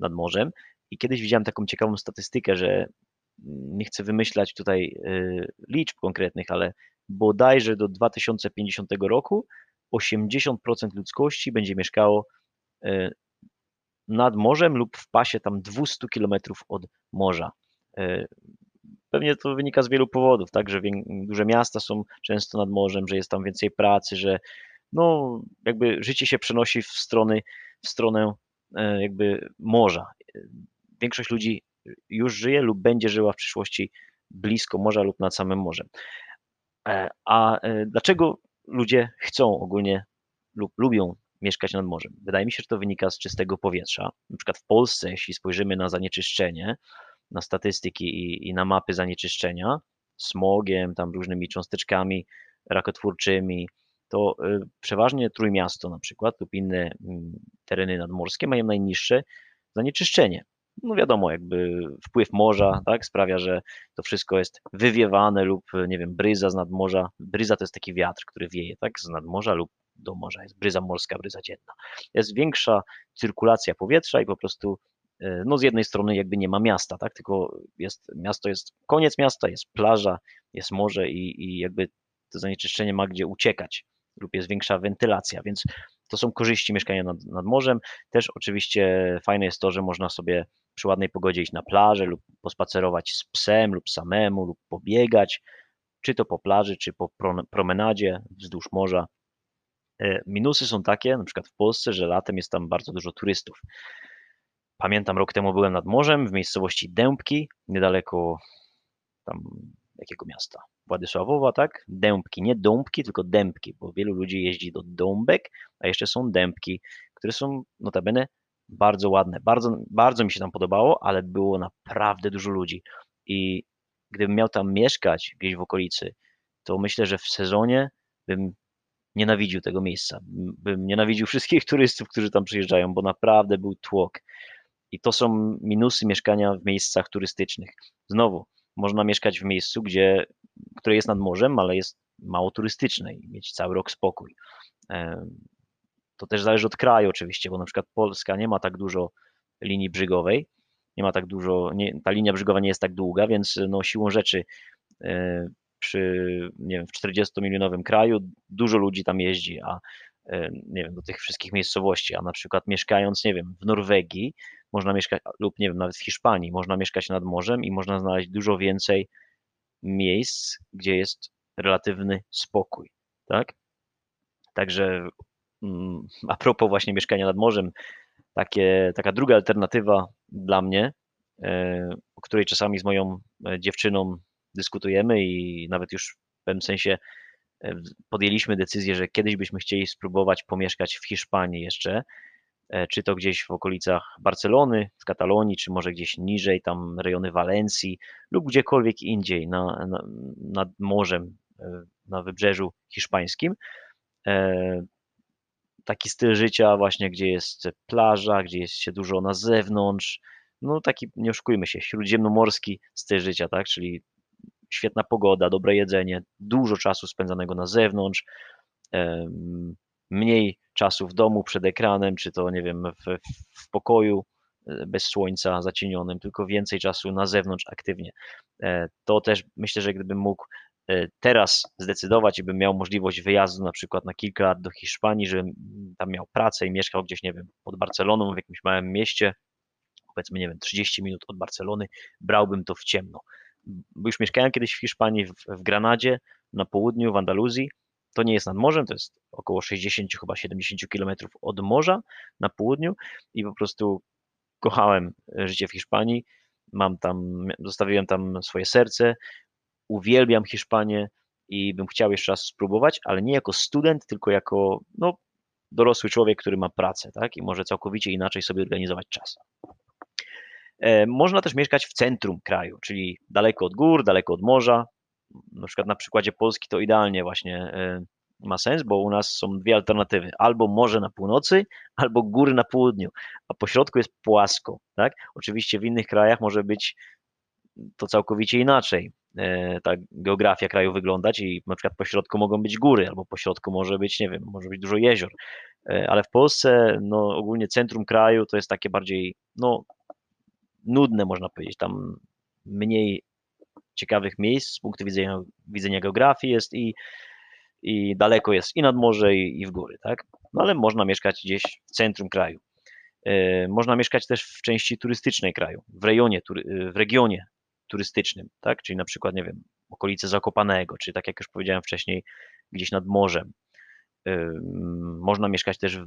nad morzem. I kiedyś widziałem taką ciekawą statystykę, że nie chcę wymyślać tutaj liczb konkretnych, ale bodajże do 2050 roku 80% ludzkości będzie mieszkało e, nad morzem lub w pasie tam 200 km od morza. E, pewnie to wynika z wielu powodów, tak, że duże miasta są często nad morzem, że jest tam więcej pracy, że no, jakby życie się przenosi w, strony, w stronę e, jakby morza. Większość ludzi już żyje lub będzie żyła w przyszłości blisko morza lub nad samym morzem. A dlaczego ludzie chcą ogólnie lub lubią mieszkać nad morzem. Wydaje mi się, że to wynika z czystego powietrza. Na przykład w Polsce, jeśli spojrzymy na zanieczyszczenie, na statystyki i, i na mapy zanieczyszczenia, smogiem, tam różnymi cząsteczkami rakotwórczymi, to y, przeważnie Trójmiasto na przykład lub inne y, tereny nadmorskie mają najniższe zanieczyszczenie no wiadomo, jakby wpływ morza, tak, sprawia, że to wszystko jest wywiewane lub, nie wiem, bryza z nadmorza. Bryza to jest taki wiatr, który wieje, tak, z nadmorza lub do morza. Jest bryza morska, bryza dzienna. Jest większa cyrkulacja powietrza i po prostu, e, no z jednej strony jakby nie ma miasta, tak, tylko jest, miasto jest, koniec miasta, jest plaża, jest morze i, i jakby to zanieczyszczenie ma gdzie uciekać lub jest większa wentylacja, więc to są korzyści mieszkania nad, nad morzem. Też oczywiście fajne jest to, że można sobie przy ładnej pogodzie iść na plażę lub pospacerować z psem lub samemu lub pobiegać, czy to po plaży, czy po promenadzie wzdłuż morza. E, minusy są takie, na przykład w Polsce, że latem jest tam bardzo dużo turystów. Pamiętam, rok temu byłem nad morzem w miejscowości Dębki, niedaleko tam jakiego miasta? Władysławowa, tak? Dębki, nie Dąbki, tylko Dębki, bo wielu ludzi jeździ do Dąbek, a jeszcze są Dębki, które są notabene bardzo ładne. Bardzo, bardzo mi się tam podobało, ale było naprawdę dużo ludzi. I gdybym miał tam mieszkać gdzieś w okolicy, to myślę, że w sezonie bym nienawidził tego miejsca. Bym nienawidził wszystkich turystów, którzy tam przyjeżdżają, bo naprawdę był tłok. I to są minusy mieszkania w miejscach turystycznych. Znowu, można mieszkać w miejscu, gdzie, które jest nad morzem, ale jest mało turystyczne i mieć cały rok spokój. To też zależy od kraju oczywiście, bo na przykład Polska nie ma tak dużo linii brzygowej, nie ma tak dużo, nie, ta linia brzygowa nie jest tak długa, więc no, siłą rzeczy e, przy, nie wiem, w 40-milionowym kraju dużo ludzi tam jeździ, a e, nie wiem, do tych wszystkich miejscowości, a na przykład mieszkając, nie wiem, w Norwegii, można mieszkać, lub nie wiem, nawet w Hiszpanii, można mieszkać nad morzem i można znaleźć dużo więcej miejsc, gdzie jest relatywny spokój, tak? Także a propos właśnie mieszkania nad morzem, takie, taka druga alternatywa dla mnie, e, o której czasami z moją e, dziewczyną dyskutujemy i nawet już w pewnym sensie e, podjęliśmy decyzję, że kiedyś byśmy chcieli spróbować pomieszkać w Hiszpanii jeszcze, czy to gdzieś w okolicach Barcelony, w Katalonii, czy może gdzieś niżej, tam rejony Walencji lub gdziekolwiek indziej na, na, nad morzem, na wybrzeżu hiszpańskim taki styl życia właśnie, gdzie jest plaża, gdzie jest się dużo na zewnątrz, no taki, nie oszukujmy się, śródziemnomorski styl życia, tak, czyli świetna pogoda, dobre jedzenie, dużo czasu spędzanego na zewnątrz, mniej czasu w domu przed ekranem, czy to, nie wiem, w, w pokoju e, bez słońca zacienionym, tylko więcej czasu na zewnątrz aktywnie. E, to też myślę, że gdybym mógł teraz zdecydować bym miał możliwość wyjazdu na przykład na kilka lat do Hiszpanii, żebym tam miał pracę i mieszkał gdzieś, nie wiem, pod Barceloną, w jakimś małym mieście, powiedzmy, nie wiem, 30 minut od Barcelony, brałbym to w ciemno. Bo już mieszkałem kiedyś w Hiszpanii, w, w Granadzie, na południu, w Andaluzji. To nie jest nad morzem, to jest około 60, chyba 70 kilometrów od morza na południu i po prostu kochałem życie w Hiszpanii. Mam tam, zostawiłem tam swoje serce, uwielbiam Hiszpanię i bym chciał jeszcze raz spróbować, ale nie jako student, tylko jako no, dorosły człowiek, który ma pracę, tak? I może całkowicie inaczej sobie organizować czas. E, można też mieszkać w centrum kraju, czyli daleko od gór, daleko od morza. Na przykład na przykładzie Polski to idealnie właśnie e, ma sens, bo u nas są dwie alternatywy. Albo morze na północy, albo góry na południu, a po środku jest płasko. Tak? Oczywiście w innych krajach może być to całkowicie inaczej. E, ta geografia kraju wyglądać i na przykład po środku mogą być góry, albo po środku może być, nie wiem, może być dużo jezior. E, ale w Polsce, no ogólnie centrum kraju to jest takie bardziej, no nudne można powiedzieć, tam mniej ciekawych miejsc z punktu widzenia, widzenia geografii jest i, i daleko jest i nad morze i, i w góry, tak? No ale można mieszkać gdzieś w centrum kraju. E, można mieszkać też w części turystycznej kraju, w rejonie, w regionie turystycznym, tak? Czyli na przykład, nie wiem, okolice Zakopanego, czy tak jak już powiedziałem wcześniej, gdzieś nad morzem. Można mieszkać też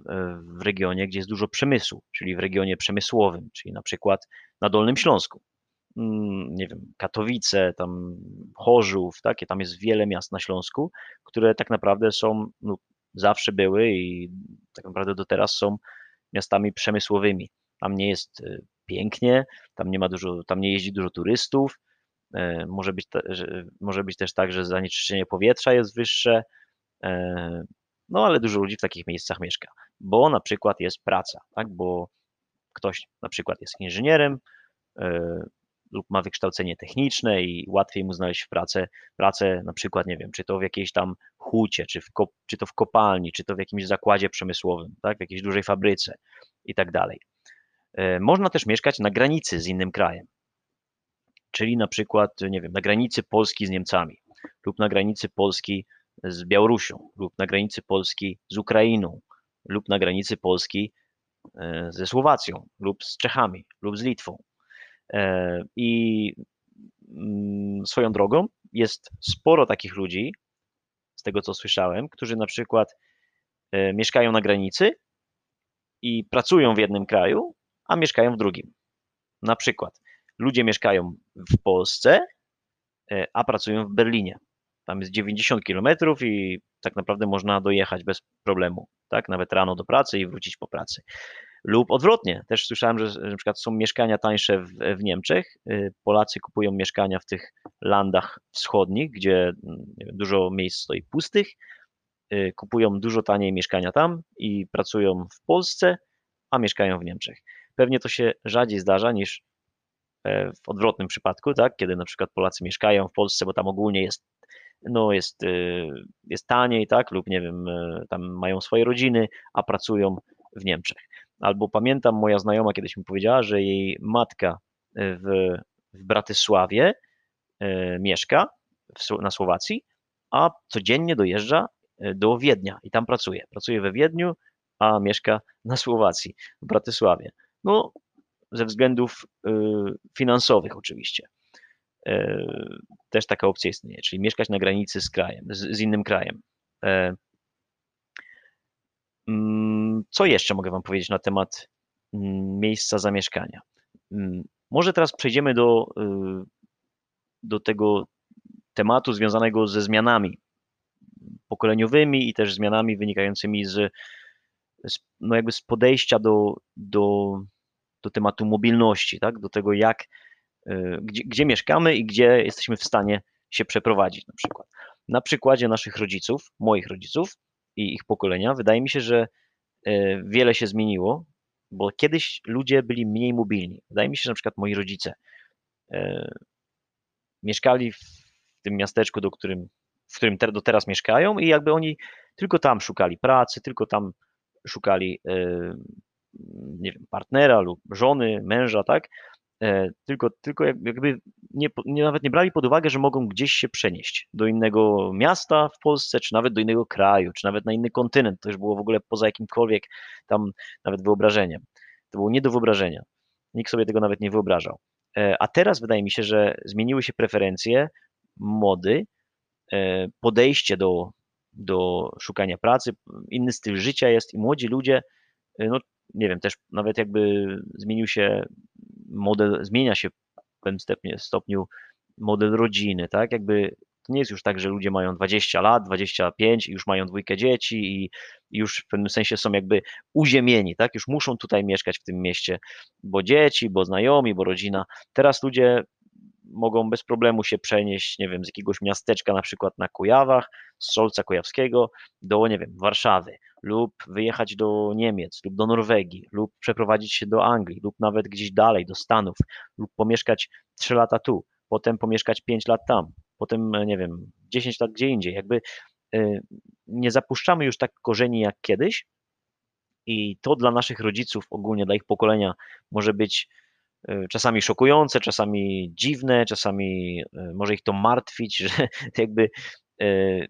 w regionie, gdzie jest dużo przemysłu, czyli w regionie przemysłowym, czyli na przykład na Dolnym Śląsku. Nie wiem, Katowice, tam Chorzów, takie, tam jest wiele miast na Śląsku, które tak naprawdę są, no, zawsze były i tak naprawdę do teraz są miastami przemysłowymi. Tam nie jest y, pięknie, tam nie ma dużo, tam nie jeździ dużo turystów. E, może być, może być też tak, że zanieczyszczenie powietrza jest wyższe, e, no ale dużo ludzi w takich miejscach mieszka, bo na przykład jest praca, tak? bo ktoś na przykład jest inżynierem e, lub ma wykształcenie techniczne i łatwiej mu znaleźć pracę, pracę na przykład, nie wiem, czy to w jakiejś tam hucie, czy, w czy to w kopalni, czy to w jakimś zakładzie przemysłowym, tak? w jakiejś dużej fabryce i tak dalej. E, można też mieszkać na granicy z innym krajem, czyli na przykład, nie wiem, na granicy Polski z Niemcami, lub na granicy Polski z Białorusią, lub na granicy Polski z Ukrainą, lub na granicy Polski e, ze Słowacją, lub z Czechami, lub z Litwą. E, I mm, swoją drogą jest sporo takich ludzi, z tego co słyszałem, którzy na przykład mieszkają na granicy i pracują w jednym kraju, a mieszkają w drugim. Na przykład ludzie mieszkają w Polsce, e, a pracują w Berlinie. Tam jest 90 km i tak naprawdę można dojechać bez problemu, tak? Nawet rano do pracy i wrócić po pracy. Lub odwrotnie, też słyszałem, że na przykład są mieszkania tańsze w, w Niemczech. E, Polacy kupują mieszkania w tych landach wschodnich, gdzie wiem, dużo miejsc stoi pustych, e, kupują dużo taniej mieszkania tam i pracują w Polsce, a mieszkają w Niemczech. Pewnie to się rzadziej zdarza niż e, w odwrotnym przypadku, tak? kiedy na przykład Polacy mieszkają w Polsce, bo tam ogólnie jest, no jest, e, jest taniej, tak? lub nie wiem, e, tam mają swoje rodziny, a pracują w Niemczech. Albo pamiętam, moja znajoma kiedyś mi powiedziała, że jej matka w, w Bratysławie mieszka w, na Słowacji, a codziennie dojeżdża do Wiednia i tam pracuje. Pracuje we Wiedniu, a mieszka na Słowacji, w Bratysławie. No, ze względów y, finansowych oczywiście. E, też taka opcja istnieje, czyli mieszkać na granicy z krajem, z, innym krajem. E, mm, co jeszcze mogę Wam powiedzieć na temat mm, miejsca zamieszkania? Mm, może teraz przejdziemy do, y, do tego tematu związanego ze zmianami pokoleniowymi i też zmianami wynikającymi z no jakby z podejścia do, do, do tematu mobilności, tak? do tego, jak, y, gdzie, gdzie mieszkamy i gdzie jesteśmy w stanie się przeprowadzić na przykład. Na przykładzie naszych rodziców, moich rodziców i ich pokolenia, wydaje mi się, że y, wiele się zmieniło, bo kiedyś ludzie byli mniej mobilni. Wydaje mi się, że na przykład moi rodzice y, mieszkali w tym miasteczku, do którym, w którym do teraz mieszkają i jakby oni tylko tam szukali pracy, tylko tam szukali nie wiem, partnera lub żony, męża, tak? E, tylko, tylko jakby nie, nie, nawet nie brali pod uwagę, że mogą gdzieś się przenieść do innego miasta w Polsce, czy nawet do innego kraju, czy nawet na inny kontynent. To już było w ogóle poza jakimkolwiek tam nawet wyobrażeniem. To było nie do wyobrażenia. Nikt sobie tego nawet nie wyobrażał. E, a teraz wydaje mi się, że zmieniły się preferencje, mody, e, podejście do, do szukania pracy, inny styl życia jest i młodzi ludzie no, nie wiem, też nawet jakby zmienił się model, zmienia się w pewnym stopniu, stopniu model rodziny, tak? Jakby to nie jest już tak, że ludzie mają 20 lat, 25 i już mają dwójkę dzieci i już w pewnym sensie są jakby uziemieni, tak? Już muszą tutaj mieszkać w tym mieście, bo dzieci, bo znajomi, bo rodzina. Teraz ludzie mogą bez problemu się przenieść, nie wiem, z jakiegoś miasteczka na przykład na Kujawach, z Solca Kujawskiego do, nie wiem, Warszawy lub wyjechać do Niemiec lub do Norwegii lub przeprowadzić się do Anglii lub nawet gdzieś dalej, do Stanów lub pomieszkać 3 lata tu, potem pomieszkać 5 lat tam, potem, nie wiem, 10 lat gdzie indziej. Jakby y, nie zapuszczamy już tak korzeni jak kiedyś i to dla naszych rodziców, ogólnie dla ich pokolenia może być czasami szokujące, czasami dziwne, czasami y, może ich to martwić, że jakby y,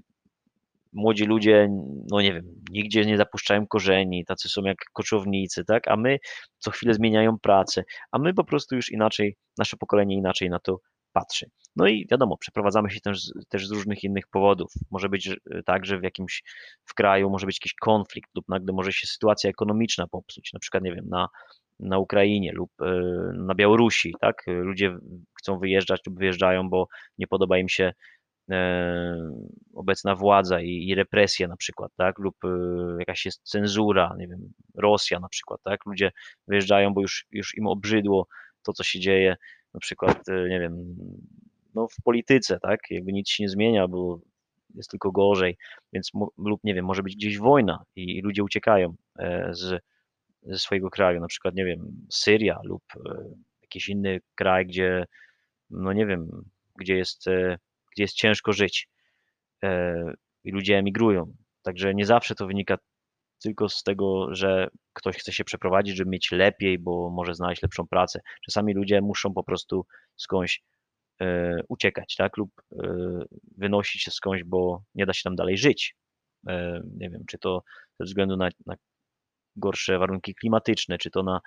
młodzi ludzie, no nie wiem, nigdzie nie zapuszczają korzeni, tacy są jak koczownicy, tak? A my co chwilę zmieniają pracę, a my po prostu już inaczej, nasze pokolenie inaczej na to patrzy. No i wiadomo, przeprowadzamy się też, też z różnych innych powodów. Może być tak, że w jakimś w kraju może być jakiś konflikt lub nagle może się sytuacja ekonomiczna popsuć, na przykład, nie wiem, na na Ukrainie lub e, na Białorusi, tak? Ludzie chcą wyjeżdżać lub wyjeżdżają, bo nie podoba im się e, obecna władza i, i represja na przykład, tak? Lub e, jakaś jest cenzura, nie wiem, Rosja na przykład, tak? Ludzie wyjeżdżają, bo już, już im obrzydło to, co się dzieje, na przykład, nie wiem, no w polityce, tak? Jakby nic się nie zmienia, bo jest tylko gorzej, więc lub nie wiem, może być gdzieś wojna i, i ludzie uciekają z ze swojego kraju, na przykład, nie wiem, Syria lub e, jakiś inny kraj, gdzie, no nie wiem, gdzie jest, e, gdzie jest ciężko żyć e, i ludzie emigrują. Także nie zawsze to wynika tylko z tego, że ktoś chce się przeprowadzić, żeby mieć lepiej, bo może znaleźć lepszą pracę. Czasami ludzie muszą po prostu skądś uciekać, tak? Lub wynosić się skądś, bo nie da się tam dalej żyć. Nie wiem, czy to ze względu na, na gorsze warunki klimatyczne, czy to na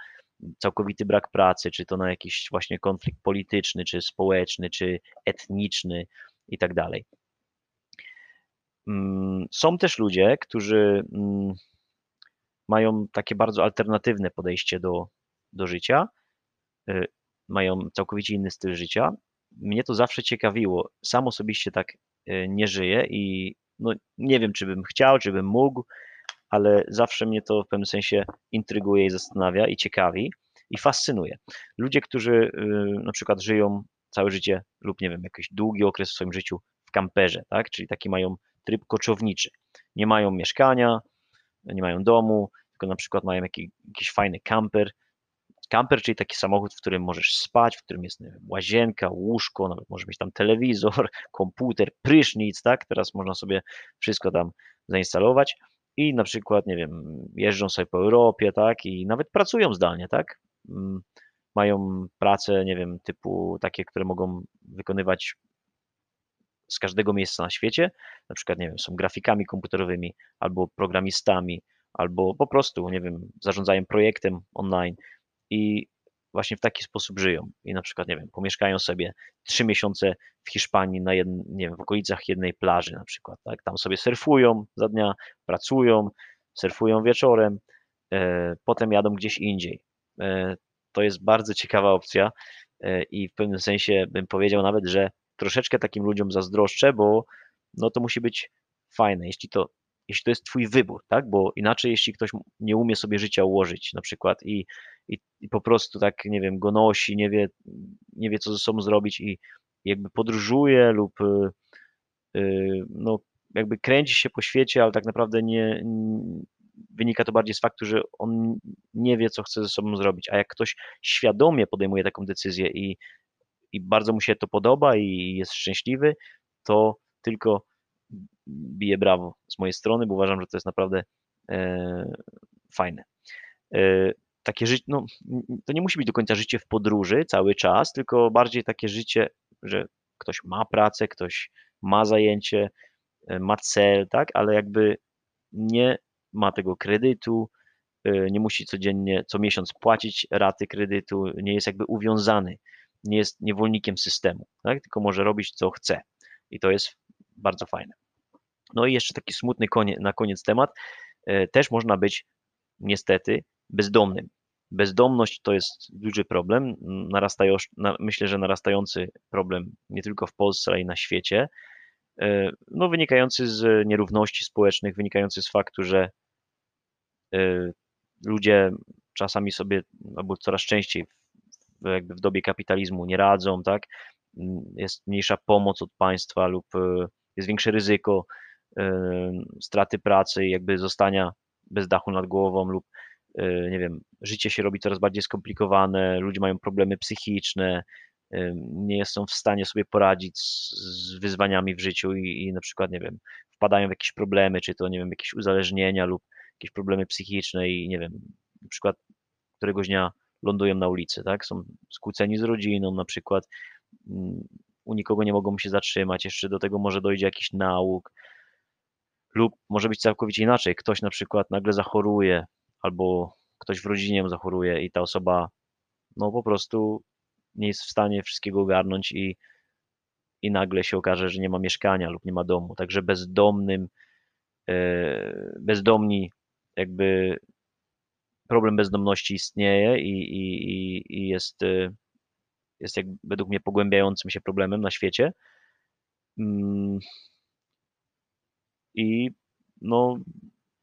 całkowity brak pracy, czy to na jakiś właśnie konflikt polityczny, czy społeczny, czy etniczny i tak dalej. Mm, są też ludzie, którzy mm, mają takie bardzo alternatywne podejście do, do życia, y, mają całkowicie inny styl życia. Mnie to zawsze ciekawiło. Sam osobiście tak y, nie żyję i no, nie wiem, czy bym chciał, czy bym mógł, ale zawsze mnie to w pewnym sensie intryguje i zastanawia i ciekawi i fascynuje. Ludzie, którzy y, na przykład żyją całe życie lub nie wiem, jakiś długi okres w swoim życiu w kamperze, tak? czyli taki mają tryb koczowniczy. Nie mają mieszkania, nie mają domu, tylko na przykład mają jakiś, jakiś fajny kamper. Kamper, czyli taki samochód, w którym możesz spać, w którym jest wiem, łazienka, łóżko, nawet może mieć tam telewizor, komputer, prysznic, tak? Teraz można sobie wszystko tam zainstalować i na przykład, nie wiem, jeżdżą sobie po Europie, tak, i nawet pracują zdalnie, tak, mm, mają pracę, nie wiem, typu takie, które mogą wykonywać z każdego miejsca na świecie, na przykład, nie wiem, są grafikami komputerowymi, albo programistami, albo po prostu, nie wiem, zarządzają projektem online. I właśnie w taki sposób żyją i na przykład, nie wiem, pomieszkają sobie trzy miesiące w Hiszpanii na jedn, nie wiem, w okolicach jednej plaży na przykład, tak? Tam sobie surfują za dnia, pracują, surfują wieczorem, e, potem jadą gdzieś indziej. E, to jest bardzo ciekawa opcja e, i w pewnym sensie bym powiedział nawet, że troszeczkę takim ludziom zazdroszczę, bo no to musi być fajne, jeśli to, jeśli to jest twój wybór, tak? Bo inaczej, jeśli ktoś nie umie sobie życia ułożyć na przykład i, i, i po prostu tak, nie wiem, go nosi, nie wie, nie wie co ze sobą zrobić i jakby podróżuje lub yy, no jakby kręci się po świecie, ale tak naprawdę nie, wynika to bardziej z faktu, że on nie wie, co chce ze sobą zrobić. A jak ktoś świadomie podejmuje taką decyzję i, i bardzo mu się to podoba i jest szczęśliwy, to tylko bije brawo z mojej strony, bo uważam, że to jest naprawdę e, fajne. E, takie życie, no, to nie musi być do końca życie w podróży cały czas, tylko bardziej takie życie, że ktoś ma pracę, ktoś ma zajęcie, e, ma cel, tak, ale jakby nie ma tego kredytu, nie musi codziennie, co miesiąc płacić raty kredytu, nie jest jakby uwiązany, nie jest niewolnikiem systemu, tak? tylko może robić co chce. I to jest bardzo fajne. No i jeszcze taki smutny konie, na koniec temat. Y, też można być niestety bezdomnym. Bezdomność to jest duży problem, myślę, że narastający problem nie tylko w Polsce, ale i na świecie. Y, no, wynikający z nierówności społecznych, wynikający z faktu, że Y, ludzie czasami sobie, albo coraz częściej jakby w dobie kapitalizmu nie radzą, tak? Jest mniejsza pomoc od państwa lub jest większe ryzyko straty pracy jakby zostania bez dachu nad głową lub nie wiem, życie się robi coraz bardziej skomplikowane, ludzie mają problemy psychiczne, nie są w stanie sobie poradzić z, z wyzwaniami w życiu i, i na przykład, nie wiem, wpadają w jakieś problemy, czy to, nie wiem, jakieś uzależnienia lub jakieś problemy psychiczne i nie wiem, na przykład któregoś dnia lądują na ulicy, tak? Są skłóceni z rodziną na przykład, mm, u nikogo nie mogą się zatrzymać, jeszcze do tego może dojdzie jakiś nauk, lub może być całkowicie inaczej. Ktoś na przykład nagle zachoruje, albo ktoś w rodzinie zachoruje i ta osoba no po prostu nie jest w stanie wszystkiego ogarnąć i, i nagle się okaże, że nie ma mieszkania lub nie ma domu. Także bezdomnym, e, bezdomni jakby problem bezdomności istnieje i, i, i jest, y, jest jak według mnie pogłębiającym się problemem na świecie. I no,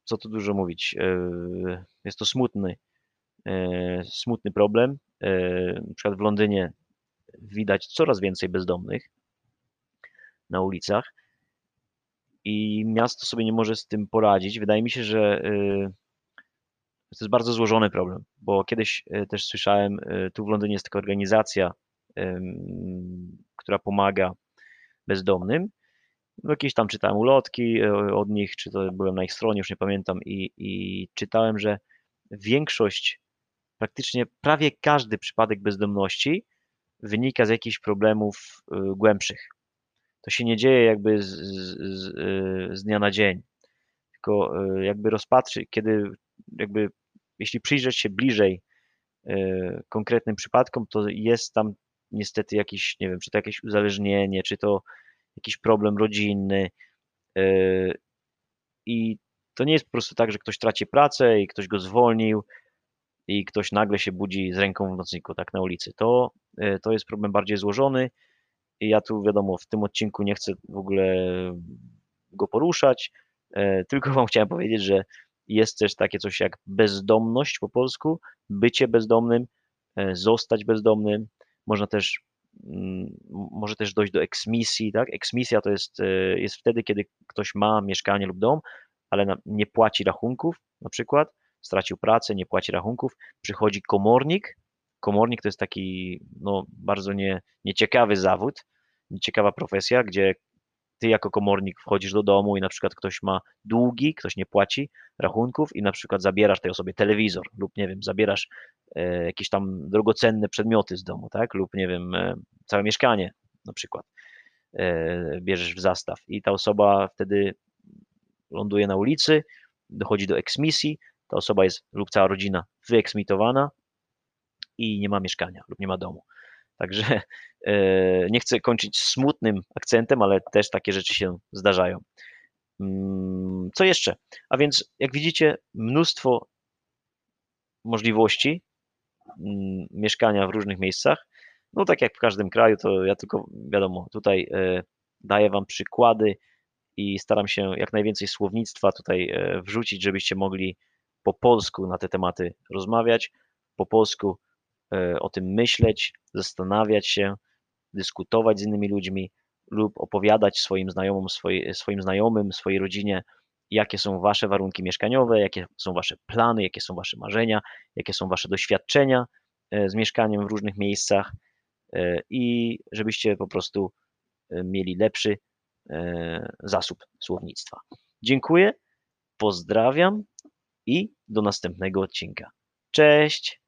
co tu dużo mówić, y, jest to smutny, y, smutny problem. Na przykład w Londynie widać coraz więcej bezdomnych na ulicach i miasto sobie nie może z tym poradzić. Wydaje mi się, że to jest bardzo złożony problem, bo kiedyś też słyszałem, tu w Londynie jest taka organizacja, która pomaga bezdomnym. No, jakieś tam czytałem ulotki od nich, czy to byłem na ich stronie, już nie pamiętam, i, i czytałem, że większość, praktycznie prawie każdy przypadek bezdomności wynika z jakichś problemów głębszych. To się nie dzieje jakby z, z, z dnia na dzień, tylko e, jakby rozpatrzy, kiedy jakby, jeśli przyjrzeć się bliżej e, konkretnym przypadkom, to jest tam niestety jakiś, nie wiem, czy to jakieś uzależnienie, czy to jakiś problem rodzinny e, i to nie jest po prostu tak, że ktoś traci pracę i ktoś go zwolnił i ktoś nagle się budzi z ręką w nocniku, tak na ulicy. To, to jest problem bardziej złożony i ja tu wiadomo, w tym odcinku nie chcę w ogóle go poruszać, e, tylko Wam chciałem powiedzieć, że jest też takie coś jak bezdomność po polsku, bycie bezdomnym, e, zostać bezdomnym. Można też, może też dojść do eksmisji, tak? Eksmisja to jest, e, jest wtedy, kiedy ktoś ma mieszkanie lub dom, ale nie płaci rachunków, na przykład, stracił pracę, nie płaci rachunków, przychodzi komornik, komornik to jest taki no, bardzo nie, nieciekawy zawód, nieciekawa profesja, gdzie ty jako komornik wchodzisz do domu i na przykład ktoś ma długi, ktoś nie płaci rachunków i na przykład zabierasz tej osobie telewizor lub nie wiem, zabierasz e, jakieś tam drogocenne przedmioty z domu, tak? Lub nie wiem, e, całe mieszkanie na przykład e, bierzesz w zastaw i ta osoba wtedy ląduje na ulicy, dochodzi do eksmisji, ta osoba jest lub cała rodzina wyeksmitowana i nie ma mieszkania lub nie ma domu. Także e, nie chcę kończyć smutnym akcentem, ale też takie rzeczy się zdarzają. Mm, co jeszcze? A więc, jak widzicie, mnóstwo możliwości mm, mieszkania w różnych miejscach. No, tak jak w każdym kraju, to ja tylko, wiadomo, tutaj e, daję Wam przykłady i staram się jak najwięcej słownictwa tutaj e, wrzucić, żebyście mogli po polsku na te tematy rozmawiać, po polsku o tym myśleć, zastanawiać się, dyskutować z innymi ludźmi lub opowiadać swoim znajomym, swoi, swoim znajomym, swojej rodzinie, jakie są Wasze warunki mieszkaniowe, jakie są Wasze plany, jakie są Wasze marzenia, jakie są Wasze doświadczenia e, z mieszkaniem w różnych miejscach i żebyście po prostu mieli lepszy zasób słownictwa. Dziękuję, pozdrawiam i do następnego odcinka. Cześć!